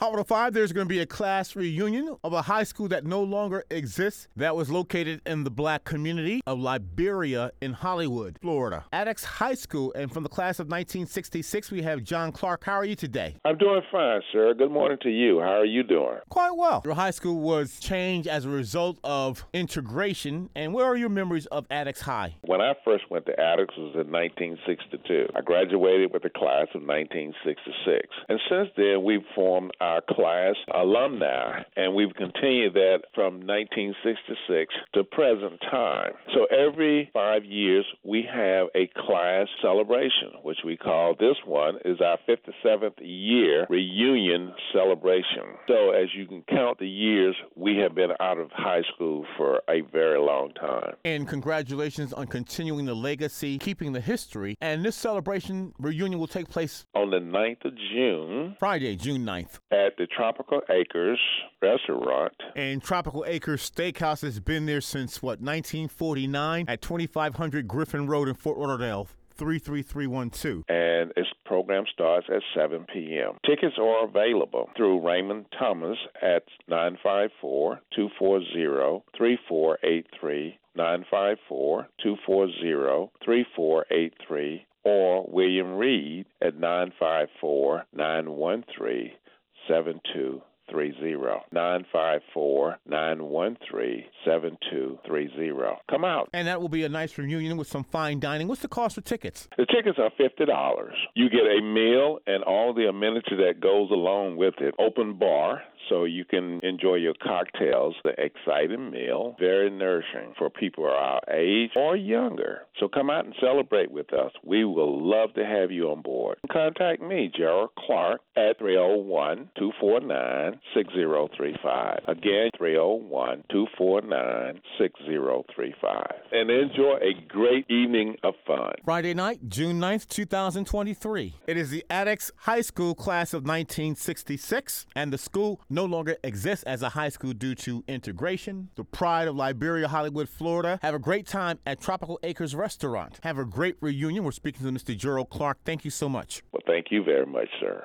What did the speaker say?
Hot 5, there's going to be a class reunion of a high school that no longer exists that was located in the black community of Liberia in Hollywood, Florida. Attucks High School, and from the class of 1966, we have John Clark. How are you today? I'm doing fine, sir. Good morning to you. How are you doing? Quite well. Your high school was changed as a result of integration, and where are your memories of Attucks High? When I first went to Attucks was in 1962. I graduated with the class of 1966. And since then, we've formed our our class alumni, and we've continued that from 1966 to present time. So every five years, we have a class celebration, which we call this one is our 57th year reunion celebration. So as you can count the years, we have been out of high school for a very long time. And congratulations on continuing the legacy, keeping the history. And this celebration reunion will take place on the 9th of June, Friday, June 9th at the Tropical Acres restaurant. And Tropical Acres Steakhouse has been there since what 1949 at 2500 Griffin Road in Fort Lauderdale. 33312. And its program starts at 7 p.m. Tickets are available through Raymond Thomas at 954 240 3483. 954 240 3483 or William Reed at 954 913 seven two. 7230. 954 913 7230. Come out. And that will be a nice reunion with some fine dining. What's the cost for tickets? The tickets are $50. You get a meal and all the amenity that goes along with it. Open bar, so you can enjoy your cocktails. The exciting meal, very nourishing for people our age or younger. So come out and celebrate with us. We will love to have you on board. Contact me, Gerald Clark, at 301 249 6035. Again, 301 249 6035. And enjoy a great evening of fun. Friday night, June 9th, 2023. It is the Attucks High School class of 1966, and the school no longer exists as a high school due to integration. The pride of Liberia, Hollywood, Florida. Have a great time at Tropical Acres Restaurant. Have a great reunion. We're speaking to Mr. Gerald Clark. Thank you so much. Well, thank you very much, sir.